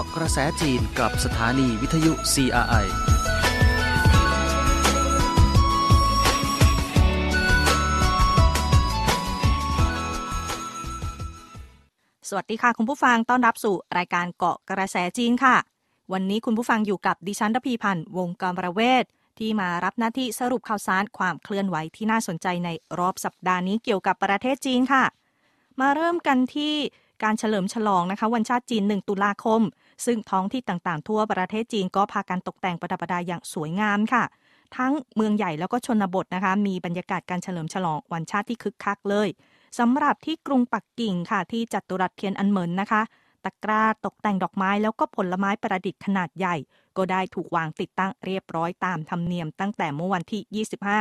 าะกระแสจีนกับสถานีวิทยุ CRI สวัสดีค่ะ คุณผู้ฟังต้อนรับสู่รายการเกาะกระแสจีนค่ะ วันนี้คุณผู้ฟังอยู่กับดิฉันรพีพันธ์วงกรประเวศที่มารับหน้าที่สรุปข่าวสารความเคลื่อนไหวที่น่าสนใจในรอบสัปดาห์นี้เกี่ยวกับประเทศจีนค่ะ มาเริ่มกันที่การเฉลิมฉลองนะคะ วันชาติจีน 1 ตุลาคม ซึ่งท้องที่ต่างๆ ทั่วประเทศจีนก็พากันตกแต่งประดับประดาอย่างสวยงามค่ะ ทั้งเมืองใหญ่แล้วก็ชนบทนะคะ มีบรรยากาศการเฉลิมฉลองวันชาติที่คึกคักเลยสำหรับที่กรุงปักกิ่งค่ะ ที่จัตุรัสเทียนอันเหมินนะคะตะกร้าตกแต่งดอกไม้แล้วก็ผลไม้ประดิษฐ์ขนาดใหญ่ ก็ได้ถูกวางติดตั้งเรียบร้อยตามธรรมเนียมตั้งแต่เมื่อวันที่ 25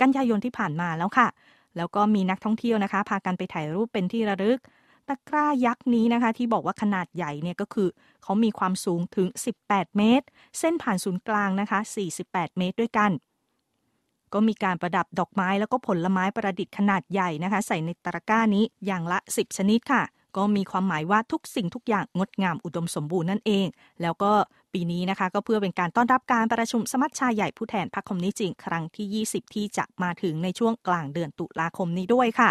กันยายนที่ผ่านมาแล้วค่ะ แล้วก็มีนักท่องเที่ยวนะคะ พากันไปถ่ายรูปเป็นที่ระลึก ตะกร้ายักษ์นี้นะคะ ที่บอกว่าขนาดใหญ่เนี่ยก็คือเขามีความสูงถึง 18 เมตร เส้นผ่านศูนย์กลางนะคะ 48 เมตรด้วยกัน ก็มีการประดับดอกไม้แล้วก็ผลไม้ประดิษฐ์ขนาดใหญ่นะคะ ใส่ในตะกร้านี้อย่างละ 10 ชนิดค่ะ ก็มีความหมายว่าทุกสิ่งทุกอย่างงดงามอุดมสมบูรณ์นั่นเอง แล้วก็ปีนี้นะคะ ก็เพื่อเป็นการต้อนรับการประชุมสมัชชาใหญ่ผู้แทนพรรคคอมมิวนิสต์จีนครั้งที่ 20 ที่จะมาถึงในช่วงกลางเดือนตุลาคมนี้ด้วยค่ะ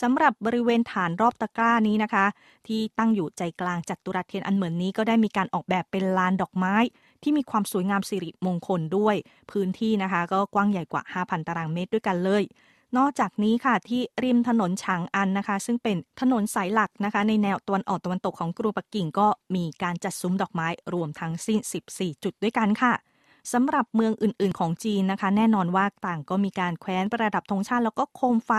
สำหรับบริเวณฐานรอบตะกร้านี้นะคะ ที่ตั้งอยู่ใจกลางจัตุรัสเทียนอันเหมือนนี้ก็ได้มีการออกแบบเป็นลานดอกไม้ ที่มีความสวยงามสิริมงคลด้วย พื้นที่นะคะ ก็กว้างใหญ่กว่า 5,000 ตารางเมตรด้วยกันเลย นอกจากนี้ค่ะที่ริมถนนฉางอันนะคะ ซึ่งเป็นถนนสายหลักนะคะ ในแนวตะวันออกตะวันตกของกรุงปักกิ่งก็มีการจัดซุ้มดอกไม้รวมทั้งสิ้น 14 จุดด้วยกันค่ะสำหรับเมืองอื่น ๆ ของจีนนะคะ แน่นอนว่าต่างก็มีการแคว้นประดับธงชาติแล้วก็โคมไฟ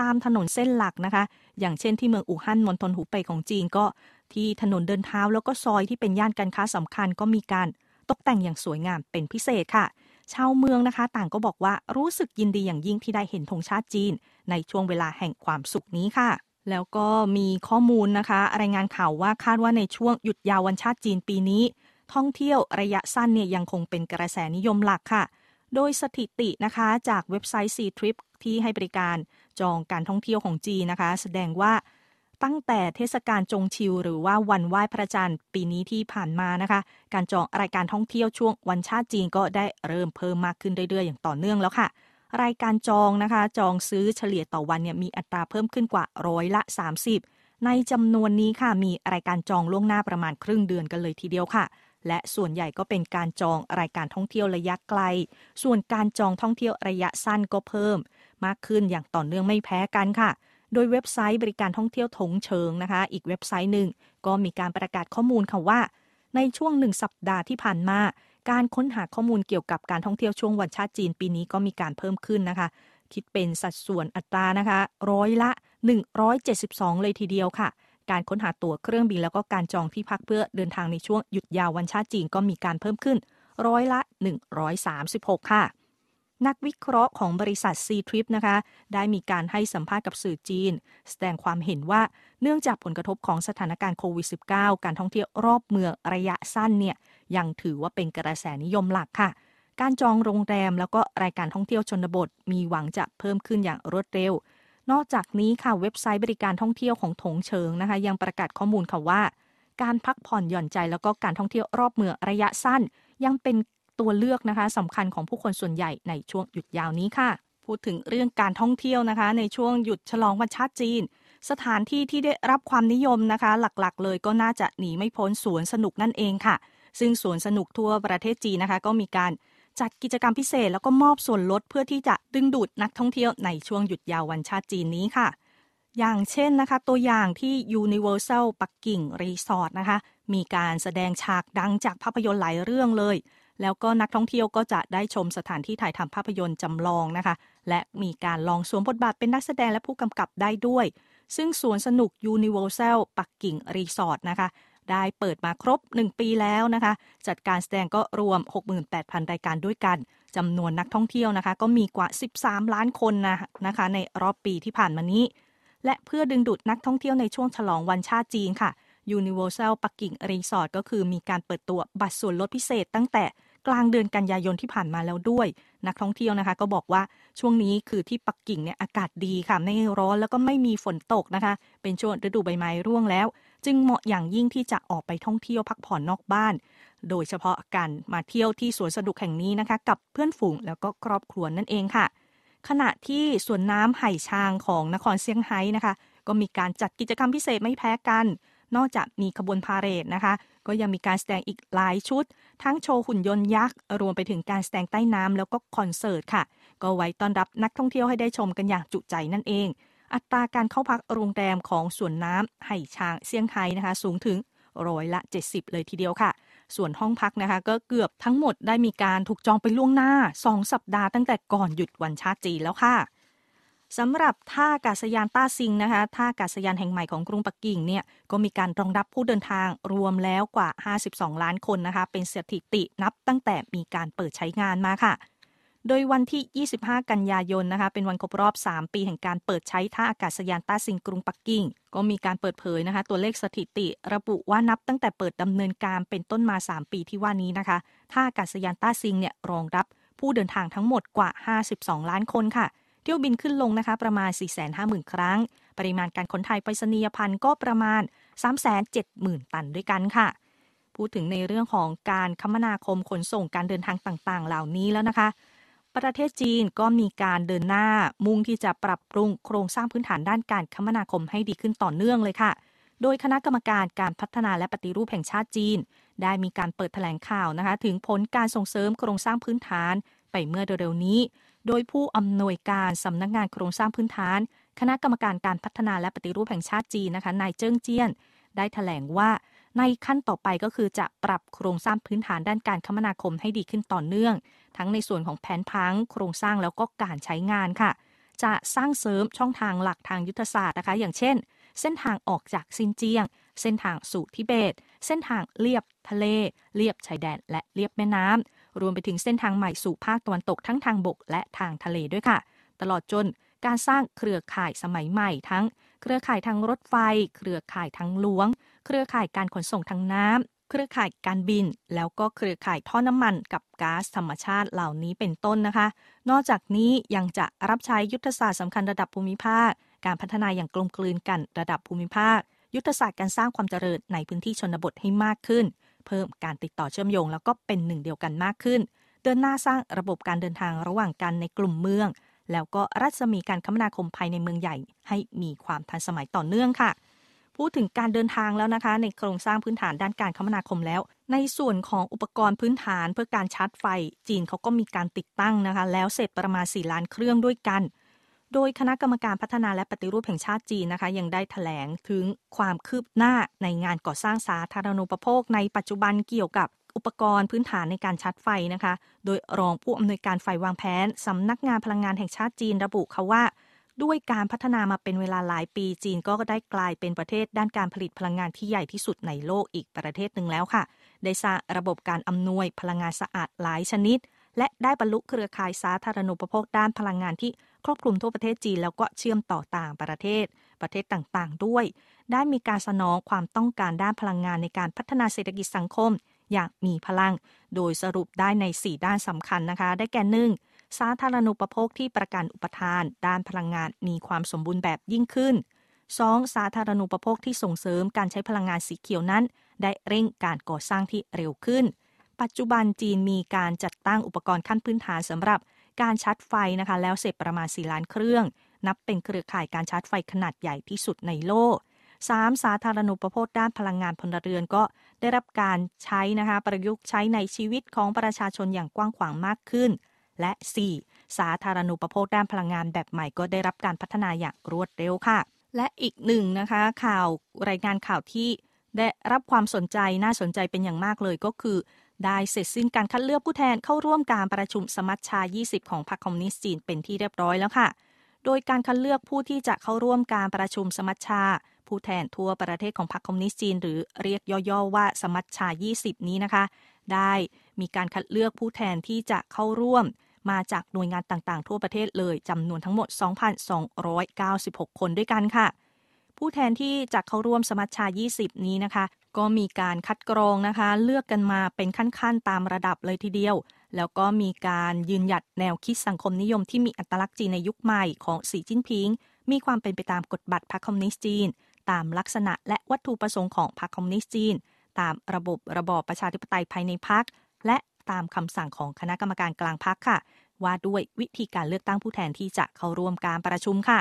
ตามถนนเส้นหลักนะคะ อย่างเช่นที่เมืองอู่ฮั่นมณฑลหูเป่ยของจีนก็ที่ถนนเดินเท้าแล้วก็ซอยที่เป็นย่านการค้าสำคัญก็มีการตกแต่งอย่างสวยงามเป็นพิเศษค่ะ ชาวเมืองนะคะ ต่างก็บอกว่ารู้สึกยินดีอย่างยิ่งที่ได้เห็นธงชาติจีน ในช่วงเวลาแห่งความสุขนี้ค่ะ แล้วก็มีข้อมูลนะคะ รายงานข่าวว่าคาดว่าในช่วงหยุดยาววันชาติจีนปีนี้ ท่องเที่ยวระยะสั้นเนี่ยยังคงเป็นกระแสนิยมหลักค่ะ โดยสถิตินะคะจากเว็บไซต์ C Trip ที่ให้บริการจองการท่องเที่ยวของจีนนะคะ แสดงว่าตั้งแต่เทศกาลจงชิว หรือว่าวันไหว้พระจันทร์ปีนี้ที่ผ่านมานะคะ การจองรายการท่องเที่ยวช่วงวันชาติจีนก็ได้เริ่มเพิ่มมากขึ้นเรื่อยๆ อย่างต่อเนื่องแล้วค่ะ รายการจองนะคะ จองซื้อเฉลี่ยต่อวันเนี่ยมีอัตราเพิ่มขึ้นกว่าร้อยละ 30 ในจำนวนนี้ค่ะมีรายการจองล่วงหน้าประมาณครึ่งเดือนกันเลยทีเดียวค่ะ และส่วนใหญ่ก็เป็นการจองรายการท่องเที่ยวระยะไกล ส่วนการจองท่องเที่ยวระยะสั้นก็เพิ่ม มากขึ้นอย่างต่อเนื่องไม่แพ้กันค่ะ โดยเว็บไซต์บริการท่องเที่ยวถงเชิงนะคะ อีกเว็บไซต์หนึ่งก็มีการประกาศข้อมูลค่ะว่า ในช่วงหนึ่งสัปดาห์ที่ผ่านมาการค้นหาข้อมูลเกี่ยวกับการท่องเที่ยวช่วงวันชาติจีนปีนี้ก็มีการเพิ่มขึ้นนะคะ คิดเป็นสัดส่วนอัตรานะคะ ร้อยละ 172 เลยทีเดียวค่ะ การค้นหาตั๋วเครื่องบินแล้วก็การจองที่พักเพื่อเดินทางในช่วงหยุดยาววันชาติจีนก็มีการเพิ่มขึ้นร้อยละ 136 ค่ะ นักวิเคราะห์ของบริษัท C-Trip นะคะ ได้มีการให้สัมภาษณ์กับสื่อจีน แสดงความเห็นว่าเนื่องจากผลกระทบของสถานการณ์โควิด -19 การท่องเที่ยวรอบเมืองระยะสั้นเนี่ยยังถือว่าเป็นกระแสนิยมหลักค่ะ การจองโรงแรมแล้วก็รายการท่องเที่ยวชนบท มีหวังจะเพิ่มขึ้นอย่างรวดเร็ว นอกจากนี้ค่ะเว็บไซต์บริการท่องเที่ยวของถงเฉิงนะคะ ยังประกาศข้อมูลค่ะว่า การพักผ่อนหย่อนใจแล้วก็การท่องเที่ยวรอบเมืองระยะสั้น ยังเป็นตัวเลือกนะคะสำคัญของผู้คนส่วนใหญ่ในช่วงหยุดยาวนี้ค่ะ พูดถึงเรื่องการท่องเที่ยวนะคะ ในช่วงหยุดฉลองวันชาติจีน สถานที่ที่ได้รับความนิยมนะคะ หลักๆ เลยก็น่าจะหนีไม่พ้นสวนสนุกนั่นเองค่ะ ซึ่งสวนสนุกทั่วประเทศจีนนะคะ ก็มีการ จัดกิจกรรมพิเศษแล้วก็มอบส่วนลดเพื่อที่จะดึงดูดนักท่องเที่ยวในช่วงหยุดยาววันชาติจีนนี้ค่ะ อย่างเช่นนะคะ ตัวอย่างที่ Universal ปักกิ่งรีสอร์ทนะคะ มีการแสดงฉากดังจากภาพยนตร์หลายเรื่องเลย แล้วก็นักท่องเที่ยวก็จะได้ชมสถานที่ถ่ายทำภาพยนตร์จำลองนะคะ และมีการลองสวมบทบาทเป็นนักแสดงและผู้กำกับได้ด้วยซึ่งสวนสนุก Universal ปักกิ่งรีสอร์ทนะคะ ได้เปิดมาครบ 1 ปีแล้วนะคะ จัดการแสดงก็รวม 68,000 รายการด้วยกันจำนวนนักท่องเที่ยวนะคะ ก็มีกว่า 13 ล้านคนนะนะคะ ในรอบปีที่ผ่านมานี้ และเพื่อดึงดูดนักท่องเที่ยวในช่วงฉลองวันชาติจีนค่ะ Universal ปักกิ่งรีสอร์ทก็คือมีการเปิดตัวบัตรส่วนลดพิเศษตั้งแต่กลางเดือนกันยายนที่ผ่านมาแล้วด้วย นักท่องเที่ยวนะคะ ก็บอกว่าช่วงนี้คือที่ปักกิ่งเนี่ยอากาศดีค่ะไม่ร้อนแล้วก็ไม่มีฝนตกนะคะ เป็นช่วงฤดูใบไม้ร่วงแล้ว จึงเหมาะอย่างยิ่งที่จะออกไปท่องเที่ยวพักผ่อนนอกบ้าน โดยเฉพาะการมาเที่ยวที่สวนสนุกแห่งนี้นะคะ กับเพื่อนฝูงแล้วก็ครอบครัวนั่นเองค่ะ ขณะที่สวนน้ำไห่ชางของนครเซี่ยงไฮ้นะคะ ก็มีการจัดกิจกรรมพิเศษไม่แพ้กัน นอกจากมีขบวนพาเหรดนะคะ ก็ยังมีการแสดงอีกหลายชุด ทั้งโชว์หุ่นยนต์ยักษ์รวมไปถึงการแสดงใต้น้ำแล้วก็คอนเสิร์ตค่ะ ก็ไว้ต้อนรับนักท่องเที่ยวให้ได้ชมกันอย่างจุใจนั่นเอง อัตราการเข้าพักโรงแรมของสวนน้ำไห่ชางเซี่ยงไฮ้นะคะ สูงถึงร้อยละ 70 เลยทีเดียวค่ะ ส่วนห้องพักนะคะก็เกือบทั้งหมดได้มีการถูกจองไปล่วงหน้า 2 สัปดาห์ตั้งแต่ก่อนหยุดวันชาติจีนแล้วค่ะสำหรับท่าอากาศยานต้าซิงนะคะท่าอากาศยานแห่งใหม่ของกรุงปักกิ่งเนี่ยก็มีการรองรับผู้เดินทางรวมแล้วกว่า 52 ล้านคนนะคะ เป็นสถิตินับตั้งแต่มีการเปิดใช้งานมาค่ะ โดยวันที่ 25 กันยายนนะคะ เป็นวันครบรอบ 3 ปีแห่งการเปิดใช้ท่าอากาศยานต้าซิงกรุงปักกิ่ง ก็มีการเปิดเผยนะคะ ตัวเลขสถิติระบุว่านับตั้งแต่เปิดดำเนินการเป็นต้นมา 3 ปีที่ว่านี้นะคะท่าอากาศยานต้าซิงเนี่ยรองรับผู้เดินทางทั้งหมดกว่า 52 ล้านคนค่ะ เที่ยวบินขึ้นลงนะคะประมาณ 450,000 ครั้ง ปริมาณการขนถ่ายไปรษณียพันธ์ก็ประมาณ 370,000 ตันด้วยกันค่ะ พูดถึงในเรื่องของการคมนาคมขนส่งการเดินทางต่างๆ เหล่านี้แล้วนะคะ ประเทศจีนก็มีการเดินหน้ามุ่งที่จะปรับปรุงโครงสร้างพื้นฐานด้านการคมนาคมให้ดีขึ้นต่อเนื่องเลยค่ะ โดยคณะกรรมการการพัฒนาและปฏิรูปแห่งชาติจีน ได้มีการเปิดแถลงข่าวนะคะ ถึงผลการส่งเสริมโครงสร้างพื้นฐานไปเมื่อเร็วๆนี้ โดยผู้อำนวยการสำนักงานโครงสร้างพื้นฐาน คณะกรรมการการพัฒนาและปฏิรูปแห่งชาติจีนนะคะนายเจิ้งเจี้ยน ได้ถแถลงว่า ในขั้นต่อไปก็คือจะปรับโครงสร้างพื้นฐานด้านการคมนาคมให้ดีขึ้นต่อเนื่อง ทั้งในส่วนของแผนพัง โครงสร้างแล้วก็การใช้งานค่ะ จะสร้างเสริมช่องทางหลักทางยุทธศาสตร์นะคะ อย่างเช่น เส้นทางออกจากซินเจียง เส้นทางสู่ทิเบต เส้นทางเลียบทะเล เลียบชายแดน และเลียบแม่น้ำรวมไปถึงเส้นทางใหม่สู่ภาคตะวันตกทั้งทางบกและทางทะเลด้วยค่ะ ตลอดจนการสร้างเครือข่ายสมัยใหม่ทั้ง เครือข่ายทางรถไฟ เครือข่ายทางหลวง เครือข่ายการขนส่งทางน้ำ เครือข่ายการบิน แล้วก็เครือข่ายท่อน้ำมันกับก๊าซธรรมชาติเหล่านี้เป็นต้นนะคะ นอกจากนี้ยังจะรับใช้ยุทธศาสตร์สำคัญระดับภูมิภาค การพัฒนาอย่างกลมกลืนกันระดับภูมิภาค ยุทธศาสตร์การสร้างความเจริญในพื้นที่ชนบทให้มากขึ้น เพิ่มการติดต่อเชื่อมโยงแล้วก็เป็นหนึ่งเดียวกันมากขึ้น เดินหน้าสร้างระบบการเดินทางระหว่างกันในกลุ่มเมือง แล้วก็รัศมีการคมนาคมภายในเมืองใหญ่ ให้มีความทันสมัยต่อเนื่องค่ะ พูดถึงการเดินทางแล้วนะคะ ในโครงสร้างพื้นฐานด้านการคมนาคมแล้ว ในส่วนของอุปกรณ์พื้นฐานเพื่อการชาร์จไฟ จีนเขาก็มีการติดตั้งนะคะ แล้วเสร็จประมาณ 4 ล้านเครื่องด้วยกัน โดยคณะกรรมการพัฒนาและปฏิรูปแห่งชาติจีนนะคะ ยังได้ถแถลงถึงความคืบหน้าในงานก่อสร้างสาธารณูปโภค ในปัจจุบันเกี่ยวกับอุปกรณ์พื้นฐานในการชาร์จไฟนะคะ โดยรองผู้อำนวยการไฟวางแผนสำนักงานพลังงานแห่งชาติจีนระบุค่ะว่า ด้วยการพัฒนามาเป็นเวลาหลายปีจีนก็ได้กลายเป็นประเทศด้านการผลิตพลังงานที่ใหญ่ที่สุดในโลกอีกประเทศหนึ่งแล้วค่ะ ได้สร้างระบบการอำนวยพลังงานสะอาดหลายชนิด และได้บรรลุเครือข่ายสาธารณูปโภคด้านพลังงานที่ครอบคลุมทั่วประเทศจีนแล้วก็เชื่อมต่อต่างประเทศ ประเทศต่างๆ ด้วย ได้มีการสนองความต้องการด้านพลังงานในการพัฒนาเศรษฐกิจสังคม อย่างมีพลัง โดยสรุปได้ใน 4 ด้านสำคัญนะคะ ได้แก่หนึ่ง สาธารณูปโภคที่ประกันอุปทาน ด้านพลังงานมีความสมบูรณ์แบบยิ่งขึ้น 2. สาธารณูปโภคที่ส่งเสริมการใช้พลังงานสีเขียวนั้น ได้เร่งการก่อสร้างที่เร็วขึ้น ปัจจุบันจีนมีการจัดตั้งอุปกรณ์ขั้นพื้นฐานสำหรับการชาร์จไฟนะคะแล้วเสร็จประมาณ 4 ล้านเครื่อง นับเป็นเครือข่ายการชาร์จไฟขนาดใหญ่ที่สุดในโลก 3. สาธารณูปโภคด้านพลังงานพลเรือนก็ได้รับการใช้นะคะประยุกต์ใช้ในชีวิตของประชาชนอย่างกว้างขวางมากขึ้น และ 4. สาธารณูปโภคด้านพลังงานแบบใหม่ก็ได้รับการพัฒนาอย่างรวดเร็วค่ะ และอีกหนึ่งนะคะข่าวรายงานข่าวที่ได้รับความสนใจน่าสนใจเป็นอย่างมากเลยก็คือได้เสร็จสิ้นการคัดเลือกผู้แทนเข้าร่วมการประชุมสมัชชา 20 ของพรรคคอมมิวนิสต์จีนเป็นที่เรียบร้อยแล้วค่ะ โดยการคัดเลือกผู้ที่จะเข้าร่วมการประชุมสมัชชา ผู้แทนทั่วประเทศของพรรคคอมมิวนิสต์จีน หรือเรียกย่อๆว่าสมัชชา 20 นี้นะคะ ได้มีการคัดเลือกผู้แทนที่จะเข้าร่วม มาจากหน่วยงานต่างๆ ทั่วประเทศเลยจำนวนทั้งหมด 2,296 คนด้วยกันค่ะ ผู้แทนที่จะเข้าร่วมสมัชชา 20 นี้นะคะ ก็มีการคัดกรองนะคะ เลือกกันมาเป็นขั้นๆ ตามระดับเลยทีเดียว แล้วก็มีการยืนหยัดแนวคิดสังคมนิยมที่มีอัตลักษณ์จีนในยุคใหม่ของสีจิ้นผิง มีความเป็นไปตามกฎบัตรพรรคคอมมิวนิสต์จีน ตามลักษณะและวัตถุประสงค์ของพรรคคอมมิวนิสต์จีน ตามระบบระบอบประชาธิปไตยภายในพรรคและ ตามคำสั่งของคณะกรรมการกลางพรรคค่ะ ว่าด้วยวิธีการเลือกตั้งผู้แทนที่จะเข้าร่วมการประชุมค่ะ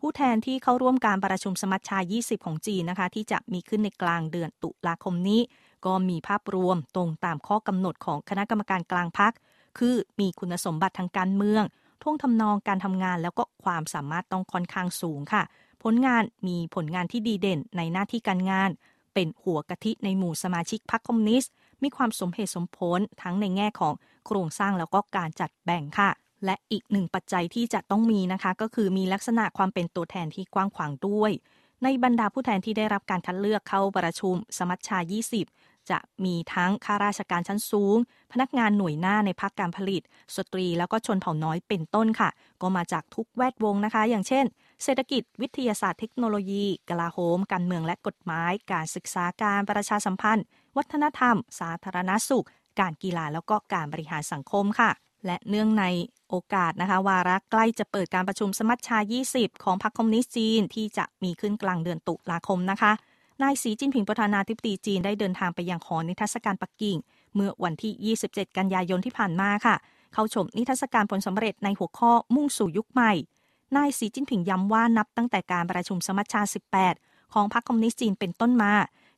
ผู้แทนที่เข้าร่วมการประชุมสมัชชา 20 ของจีนนะคะ ที่จะมีขึ้นในกลางเดือนตุลาคมนี้ ก็มีภาพรวมตรงตามข้อกำหนดของคณะกรรมการกลางพรรคคือมีคุณสมบัติทางการเมืองท่วงทำนองการทำงานแล้วก็ความสามารถต้องค่อนข้างสูงค่ะ ผลงานมีผลงานที่ดีเด่นในหน้าที่การงาน เป็นหัวกะทิในหมู่สมาชิกพรรคคอมมิวนิสต์ มีความสมเหตุสมผลทั้งในแง่ของโครงสร้างแล้วก็การจัดแบ่งค่ะ และอีกหนึ่งปัจจัยที่จะต้องมีนะคะ ก็คือมีลักษณะความเป็นตัวแทนที่กว้างขวางด้วย ในบรรดาผู้แทนที่ได้รับการคัดเลือกเข้าประชุม สมัชชา 20 จะมีทั้งข้าราชการชั้นสูง พนักงานหน่วยหน้าในภาคการผลิต สตรีแล้วก็ชนเผ่าน้อยเป็นต้นค่ะ ก็มาจากทุกแวดวงนะคะ อย่างเช่นเศรษฐกิจวิทยาศาสตร์เทคโนโลยี กลาโหม การเมืองและกฎหมาย การศึกษาการประชาสัมพันธ์ วัฒนธรรม สาธารณสุข การกีฬาแล้วก็การบริหารสังคมค่ะ และเนื่องในโอกาสนะคะ วาระใกล้จะเปิดการประชุมสมัชชา 20 ของพรรคคอมมิวนิสต์จีน ที่จะมีขึ้นกลางเดือนตุลาคมนะคะนายสีจิ้นผิงประธานาธิบดีจีนได้เดินทางไปยังหอนิทรรศการปักกิ่ง เมื่อวันที่ 27 กันยายนที่ผ่านมาค่ะ เข้าชมนิทรรศการผลสำเร็จในหัวข้อมุ่งสู่ยุคใหม่ นายสีจิ้นผิงย้ำว่านับตั้งแต่การประชุมสมัชชา 18 ของพรรคคอมมิวนิสต์จีนเป็นต้นมา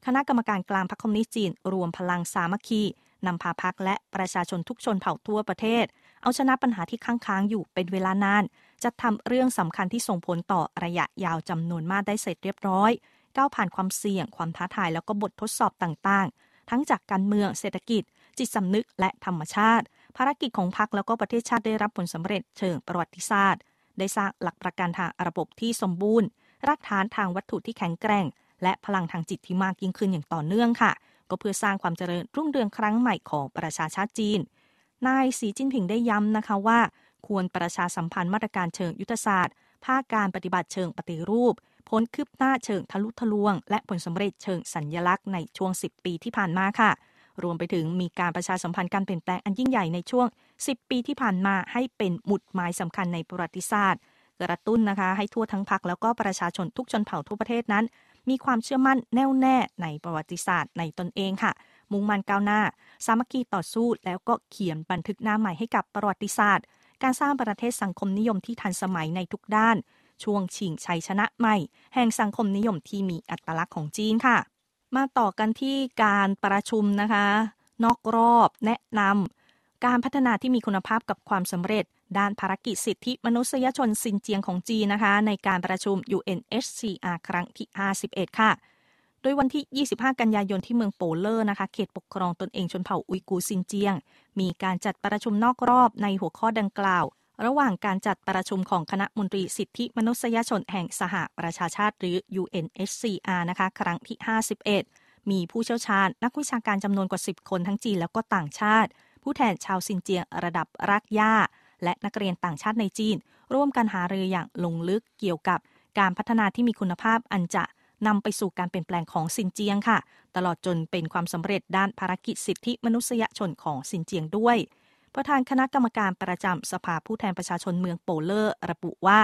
คณะกรรมการกลางพรรคคอมมิวนิสต์จีน รวมพลังสามัคคีนำพาพรรคและประชาชนทุกชนเผ่าทั่วประเทศ เอาชนะปัญหาที่ค้างค้างอยู่เป็นเวลานานจะทำเรื่องสำคัญที่ส่งผลต่อระยะยาวจำนวนมากได้เสร็จเรียบร้อย ก้าวผ่านความเสี่ยง ความท้าทายแล้วก็บททดสอบต่างๆ ทั้งจากการเมืองเศรษฐกิจ จิตสำนึกและธรรมชาติ ภารกิจของพรรคแล้วก็ประเทศชาติได้รับผลสำเร็จเชิงประวัติศาสตร์ ได้สร้างหลักประกันทางระบบที่สมบูรณ์ รากฐานทางวัตถุที่แข็งแกร่ง และพลังทางจิตที่มากยิ่งขึ้นอย่างต่อเนื่องค่ะ ก็เพื่อสร้างความเจริญรุ่งเรืองครั้งใหม่ของประชาชาติจีน นายสีจิ้นผิงได้ย้ำนะคะว่า ควรประชาสัมพันธ์มาตรการเชิงยุทธศาสตร์ ภาคการปฏิบัติเชิงปฏิรูป ผลคืบหน้าเชิงทะลุทะลวง และผลสำเร็จเชิงสัญญลักษณ์ในช่วง 10 ปีที่ผ่านมาค่ะรวมไปถึงมีการประชาสัมพันธ์การเปลี่ยนแปลงอันยิ่งใหญ่ในช่วง 10 ปีที่ผ่านมาให้เป็นหมุดหมายสำคัญในประวัติศาสตร์ กระตุ้นนะคะให้ทั่วทั้งพักแล้วก็ประชาชนทุกชนเผ่าทั่วประเทศนั้น มีความเชื่อมั่นแน่วแน่ในประวัติศาสตร์ในตนเองค่ะ มุ่งมั่นก้าวหน้า สามัคคีต่อสู้แล้วก็เขียนบันทึกหน้าใหม่ให้กับประวัติศาสตร์ การสร้างประเทศสังคมนิยมที่ทันสมัยในทุกด้าน ช่วงชิงชัยชนะใหม่ แห่งสังคมนิยมที่มีอัตลักษณ์ของจีนค่ะ มาต่อกันที่การประชุมนะคะ นอกรอบแนะนำการพัฒนาที่มีคุณภาพกับความสำเร็จ ด้านภารกิจสิทธิมนุษยชนซินเจียงของจีนนะคะ ในการประชุม UNHCR ครั้งที่ 51 ค่ะ โดยวันที่ 25 กันยายนที่เมืองโปเลอร์นะคะ เขตปกครองตนเองชนเผ่าอุยกูซินเจียง มีการจัดประชุมนอกรอบในหัวข้อดังกล่าว ระหว่างการจัดประชุมของคณะมนตรีสิทธิมนุษยชนแห่งสหประชาชาติหรือ UNHCR นะคะ ครั้งที่ 51 มีผู้เชี่ยวชาญนักวิชาการจำนวนกว่า 10 คนทั้งจีนแล้วก็ต่างชาติ ผู้แทนชาวซินเจียงระดับรากหญ้า และนักเรียนต่างชาติในจีน ร่วมกันหารืออย่างลงลึกเกี่ยวกับการพัฒนาที่มีคุณภาพอันจะนำไปสู่การเปลี่ยนแปลงของซินเจียงค่ะ ตลอดจนเป็นความสำเร็จด้านภารกิจสิทธิมนุษยชนของซินเจียงด้วย ประธานคณะกรรมการประจำสภาผู้แทนประชาชนเมืองโปเลอร์ ระบุว่า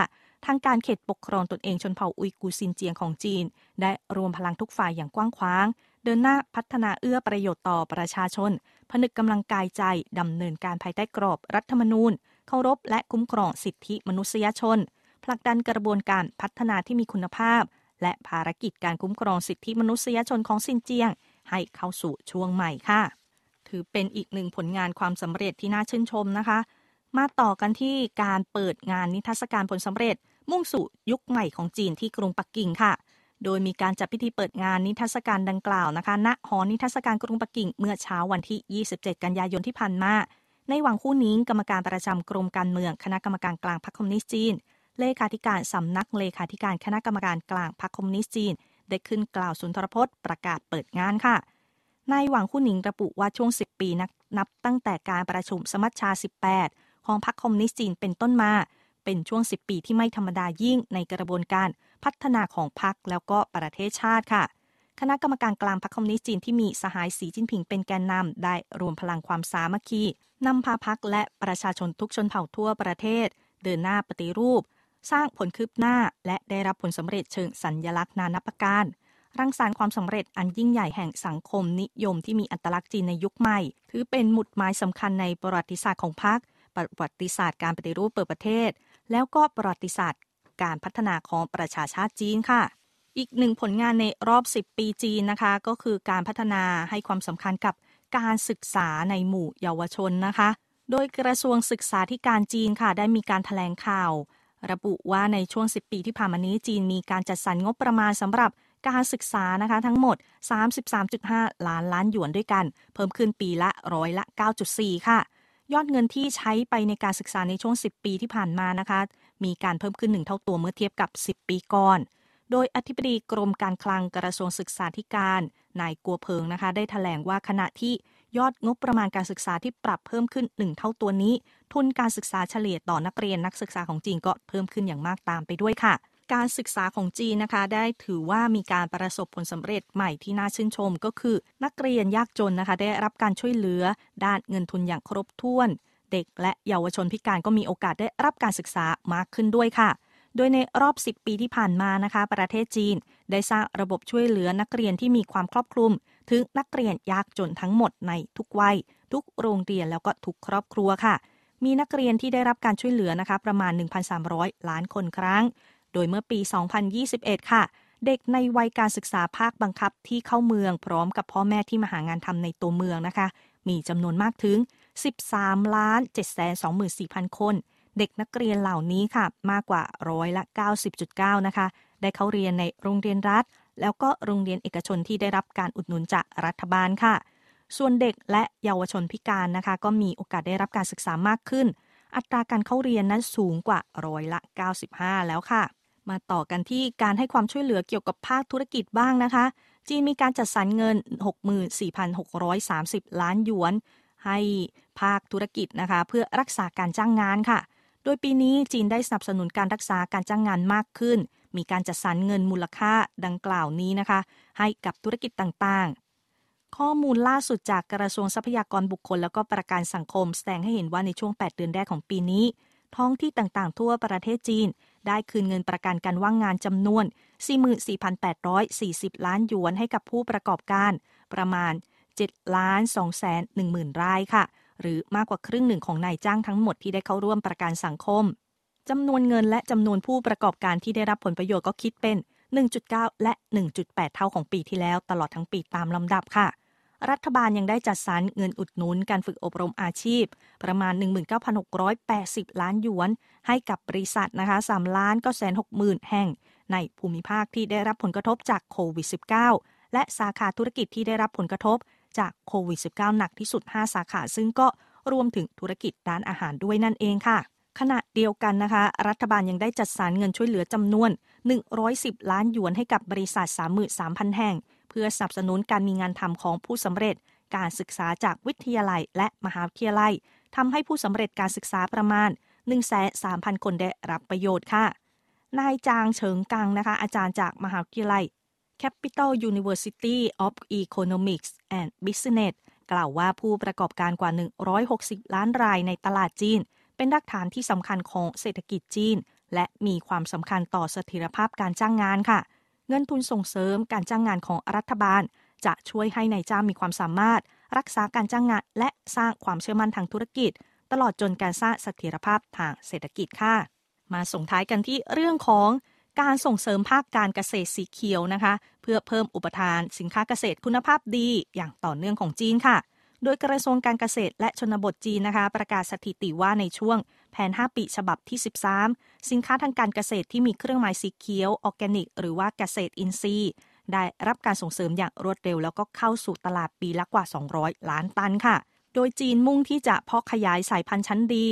ทางการเขตปกครองตนเองชนเผ่าอุยกูซินเจียงของจีน ได้รวมพลังทุกฝ่ายอย่างกว้างขวาง เดินหน้าพัฒนาเอื้อประโยชน์ต่อประชาชน ผนึกกำลังกายใจดำเนินการภายใต้กรอบรัฐธรรมนูญ เคารพและคุ้มครองสิทธิมนุษยชน ผลักดันกระบวนการพัฒนาที่มีคุณภาพ และภารกิจการคุ้มครองสิทธิมนุษยชนของซินเจียง ให้เข้าสู่ช่วงใหม่ค่ะ ถือเป็นอีกหนึ่งผลงานความสำเร็จที่น่าชื่นชมนะคะ มาต่อกันที่การเปิดงานนิทรรศการผลสำเร็จ มุ่งสู่ยุคใหม่ของจีนที่กรุงปักกิ่งค่ะโดยมีการจัดพิธีเปิดงานนิทรรศการดังกล่าวนะคะ ณ หอนิทรรศการกรุงปักกิ่ง เมื่อเช้าวันที่ 27 กันยายนที่ผ่านมา ในหวังคู่นี้กรรมการประจำกรมการเมืองคณะกรรมการกลางพรรคคอมมิวนิสต์จีน เลขาธิการสำนักเลขาธิการคณะกรรมการกลางพรรคคอมมิวนิสต์จีน ได้ขึ้นกล่าวสุนทรพจน์ประกาศเปิดงานค่ะนายหวังคู่หนิงระบุว่าช่วง 10 ปีนับตั้งแต่การประชุมสมัชชา 18 ของพรรคคอมมิวนิสต์จีนเป็นต้นมา เป็นช่วง 10 ปีที่ไม่ธรรมดายิ่งในกระบวนการพัฒนาของพรรคแล้วก็ประเทศชาติค่ะ คณะกรรมการกลางพรรคคอมมิวนิสต์จีนที่มีสหายสีจิ้นผิงเป็นแกนนำได้รวมพลังความสามัคคีนำพาพรรคและประชาชนทุกชนเผ่าทั่วประเทศ เดินหน้าปฏิรูป สร้างผลคืบหน้าและได้รับผลสำเร็จเชิงสัญญลักษณ์นานาประการรังสรรค์ความสำเร็จอันยิ่งใหญ่แห่งสังคมนิยมที่มีอัตลักษณ์จีนในยุคใหม่ ถือเป็นหมุดหมายสำคัญในประวัติศาสตร์ของพรรคประวัติศาสตร์การปฏิรูปเปิดประเทศ แล้วก็ประวัติศาสตร์การพัฒนาของประชาชาติจีนค่ะ อีกหนึ่งผลงานในรอบ 10 ปีจีนนะคะ ก็คือการพัฒนาให้ความสำคัญกับการศึกษาในหมู่เยาวชนนะคะ โดยกระทรวงศึกษาธิการจีนค่ะ ได้มีการถแถลงข่าว ระบุว่าในช่วง 10 ปีที่ผ่านมานี้จีนมีการจัดสรรงบประมาณสำหรับการศึกษานะคะทั้งหมด 33.5 ล้านล้านหยวนด้วยกัน เพิ่มขึ้นปีละร้อยละ 9.4 ค่ะ ยอดเงินที่ใช้ไปในการศึกษาในช่วง 10 ปีที่ผ่านมานะคะ มีการเพิ่มขึ้น 1 เท่าตัวเมื่อเทียบกับ 10 ปีก่อน โดยอธิบดีกรมการคลังกระทรวงศึกษาธิการ นายกัวเพิงนะคะ ได้ถแถลงว่าขณะที่ยอดงบประมาณการศึกษาที่ปรับเพิ่มขึ้น 1 เท่าตัวนี้ ทุนการศึกษาเฉลี่ยต่อนักเรียนนักศึกษาของจีนก็เพิ่มขึ้นอย่างมากตามไปด้วยค่ะ การศึกษาของจีนนะคะ ได้ถือว่ามีการประสบผลสำเร็จใหม่ที่น่าชื่นชม ก็คือ นักเรียนยากจนนะคะ ได้รับการช่วยเหลือ ด้านเงินทุนอย่างครบถ้วน เด็กและเยาวชนพิการก็มีโอกาสได้รับการศึกษามากขึ้นด้วยค่ะ โดยในรอบ 10 ปีที่ผ่านมานะคะ ประเทศจีน ได้สร้างระบบช่วยเหลือนักเรียนที่มีความครอบคลุม ถึงนักเรียนยากจนทั้งหมดในทุกวัย ทุกโรงเรียนแล้วก็ทุกครอบครัวค่ะ มีนักเรียนที่ได้รับการช่วยเหลือนะคะ ประมาณ 1,300 ล้านคนครั้ง โดยเมื่อปี 2021 ค่ะ เด็กในวัยการศึกษาภาคบังคับที่เข้าเมือง พร้อมกับพ่อแม่ที่มาหางานทำในตัวเมืองนะคะ มีจำนวนมากถึง 13 ล้าน724,000 คน เด็กนักเรียนเหล่านี้ค่ะ มากกว่าร้อยละ 90.9 นะคะ ได้เข้าเรียนในโรงเรียนรัฐ แล้วก็โรงเรียนเอกชนที่ได้รับการอุดหนุนจากรัฐบาลค่ะ ส่วนเด็กและเยาวชนพิการนะคะ ก็มีโอกาสได้รับการศึกษามากขึ้น อัตราการเข้าเรียนนั้นสูงกว่าร้อยละ 95 แล้วค่ะ มาต่อกันที่การให้ความช่วยเหลือเกี่ยวกับภาคธุรกิจบ้างนะคะ จีนมีการจัดสรรเงิน 64,630 ล้านหยวนให้ภาคธุรกิจนะคะ เพื่อรักษาการจ้างงานค่ะ ดยปีนี้จีนได้สนับสนุนการรักษาการจ้างงานมากขึ้น มีการจัดสรรเงินมูลค่าดังกล่าวนี้นะคะ ให้กับธุรกิจต่างๆ ข้อมูลล่าสุดจากกระทรวงทรัพยากรบุคคล แล้วก็ประกันสังคม แสดงให้เห็นว่าในช่วง 8 เดือนแรกของปีนี้ ท้องที่ต่างๆ ทั่วประเทศจีน ได้คืนเงินประกันการว่างงานจำนวน 44,840 ล้านหยวนให้กับผู้ประกอบการ ประมาณ7ล้าน2แสน1หมื่นรายค่ะ หรือมากกว่าครึ่งหนึ่งของนายจ้างทั้งหมดที่ได้เข้าร่วมประกันสังคมจำนวนเงินและจำนวนผู้ประกอบการที่ได้รับผลประโยชน์ก็คิดเป็น 1.9 และ 1.8 เท่าของปีที่แล้ว ตลอดทั้งปีตามลำดับค่ะ รัฐบาลยังได้จัดสรรเงินอุดหนุนการฝึกอบรมอาชีพ ประมาณ 19,680 ล้านหยวน ให้กับบริษัทนะคะ3ล้านก็แสน6หมื่นแห่ง ในภูมิภาคที่ได้รับผลกระทบจากโควิด -19 และสาขาธุรกิจที่ได้รับผลกระทบ จากโควิด -19 หนักที่สุด 5 สาขา ซึ่งก็รวมถึงธุรกิจด้านอาหารด้วยนั่นเองค่ะ ขณะเดียวกันนะคะ รัฐบาลยังได้จัดสรรเงินช่วยเหลือจำนวน 110 ล้านหยวนให้กับบริษัท 33,000 แห่ง เพื่อสนับสนุนการมีงานทำของผู้สำเร็จ การศึกษาจากวิทยาลัยและมหาวิทยาลัยทำให้ผู้สำเร็จการศึกษาประมาณ 1,300,000คนได้รับประโยชน์ค่ะนายจางเฉิงกังนะคะอาจารย์จากมหาวิทยาลัย Capital University of Economics and Business กล่าวว่าผู้ประกอบการกว่า 160 ล้านรายในตลาดจีน เป็นรากฐานที่สำคัญของเศรษฐกิจจีน และมีความสำคัญต่อเสถียรภาพการจ้างงานค่ะ เงินทุนส่งเสริมการจ้างงานของรัฐบาล จะช่วยให้ในายจ้างมีความสามารถ รักษาการจ้างงาน และสร้างความเชื่อมั่นทางธุรกิจ ตลอดจนการสร้างเสถียรภาพทางเศรษฐกิจค่ะ มาส่งท้ายกันที่เรื่องของ การส่งเสริมภาคการเกษตรสีเขียวนะคะ เพื่อเพิ่มอุปทานสินค้าเกษตรคุณภาพดีอย่างต่อเนื่องของจีนค่ะ โดยกระทรวงการเกษตรและชนบทจีนนะคะ ประกาศสถิติว่าในช่วงแผน 5 ปีฉบับที่ 13 สินค้าทางการเกษตรที่มีเครื่องหมายสีเขียวออร์แกนิก หรือว่าเกษตรอินทรีย์ ได้รับการส่งเสริมอย่างรวดเร็ว แล้วก็เข้าสู่ตลาดปีละกว่า 200 ล้านตันค่ะ โดยจีนมุ่งที่จะเพาะขยายสายพันธุ์ชั้นดี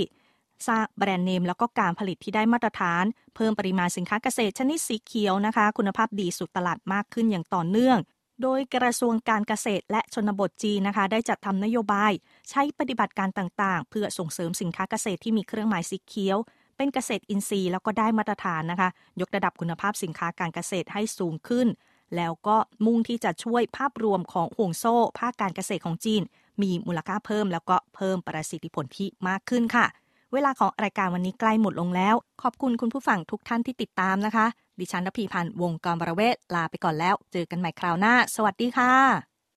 สร้างแบรนด์เนม แล้วก็การผลิตที่ได้มาตรฐาน เพิ่มปริมาณสินค้าเกษตรชนิดสีเขียวนะคะ คุณภาพดีสู่ตลาดมากขึ้นอย่างต่อเนื่อง โดยกระทรวงการเกษตรและชนบทจีนนะคะ ได้จัดทำนโยบาย ใช้ปฏิบัติการต่างๆ เพื่อส่งเสริมสินค้าเกษตรที่มีเครื่องหมายสีเขียว เป็นเกษตรอินทรีย์แล้วก็ได้มาตรฐานนะคะ ยกระดับคุณภาพสินค้าการเกษตรให้สูงขึ้น แล้วก็มุ่งที่จะช่วยภาพรวมของห่วงโซ่ ภาคการเกษตรของจีน มีมูลค่าเพิ่ม แล้วก็เพิ่มประสิทธิผลที่มากขึ้นค่ะ เวลาของรายการวันนี้ใกล้หมดลงแล้ว ขอบคุณคุณผู้ฟังทุกท่านที่ติดตามนะคะ ดิฉันรพีพันธ์วงกรบรเวศลาไปก่อนแล้ว เจอกันใหม่คราวหน้า สวัสดีค่ะ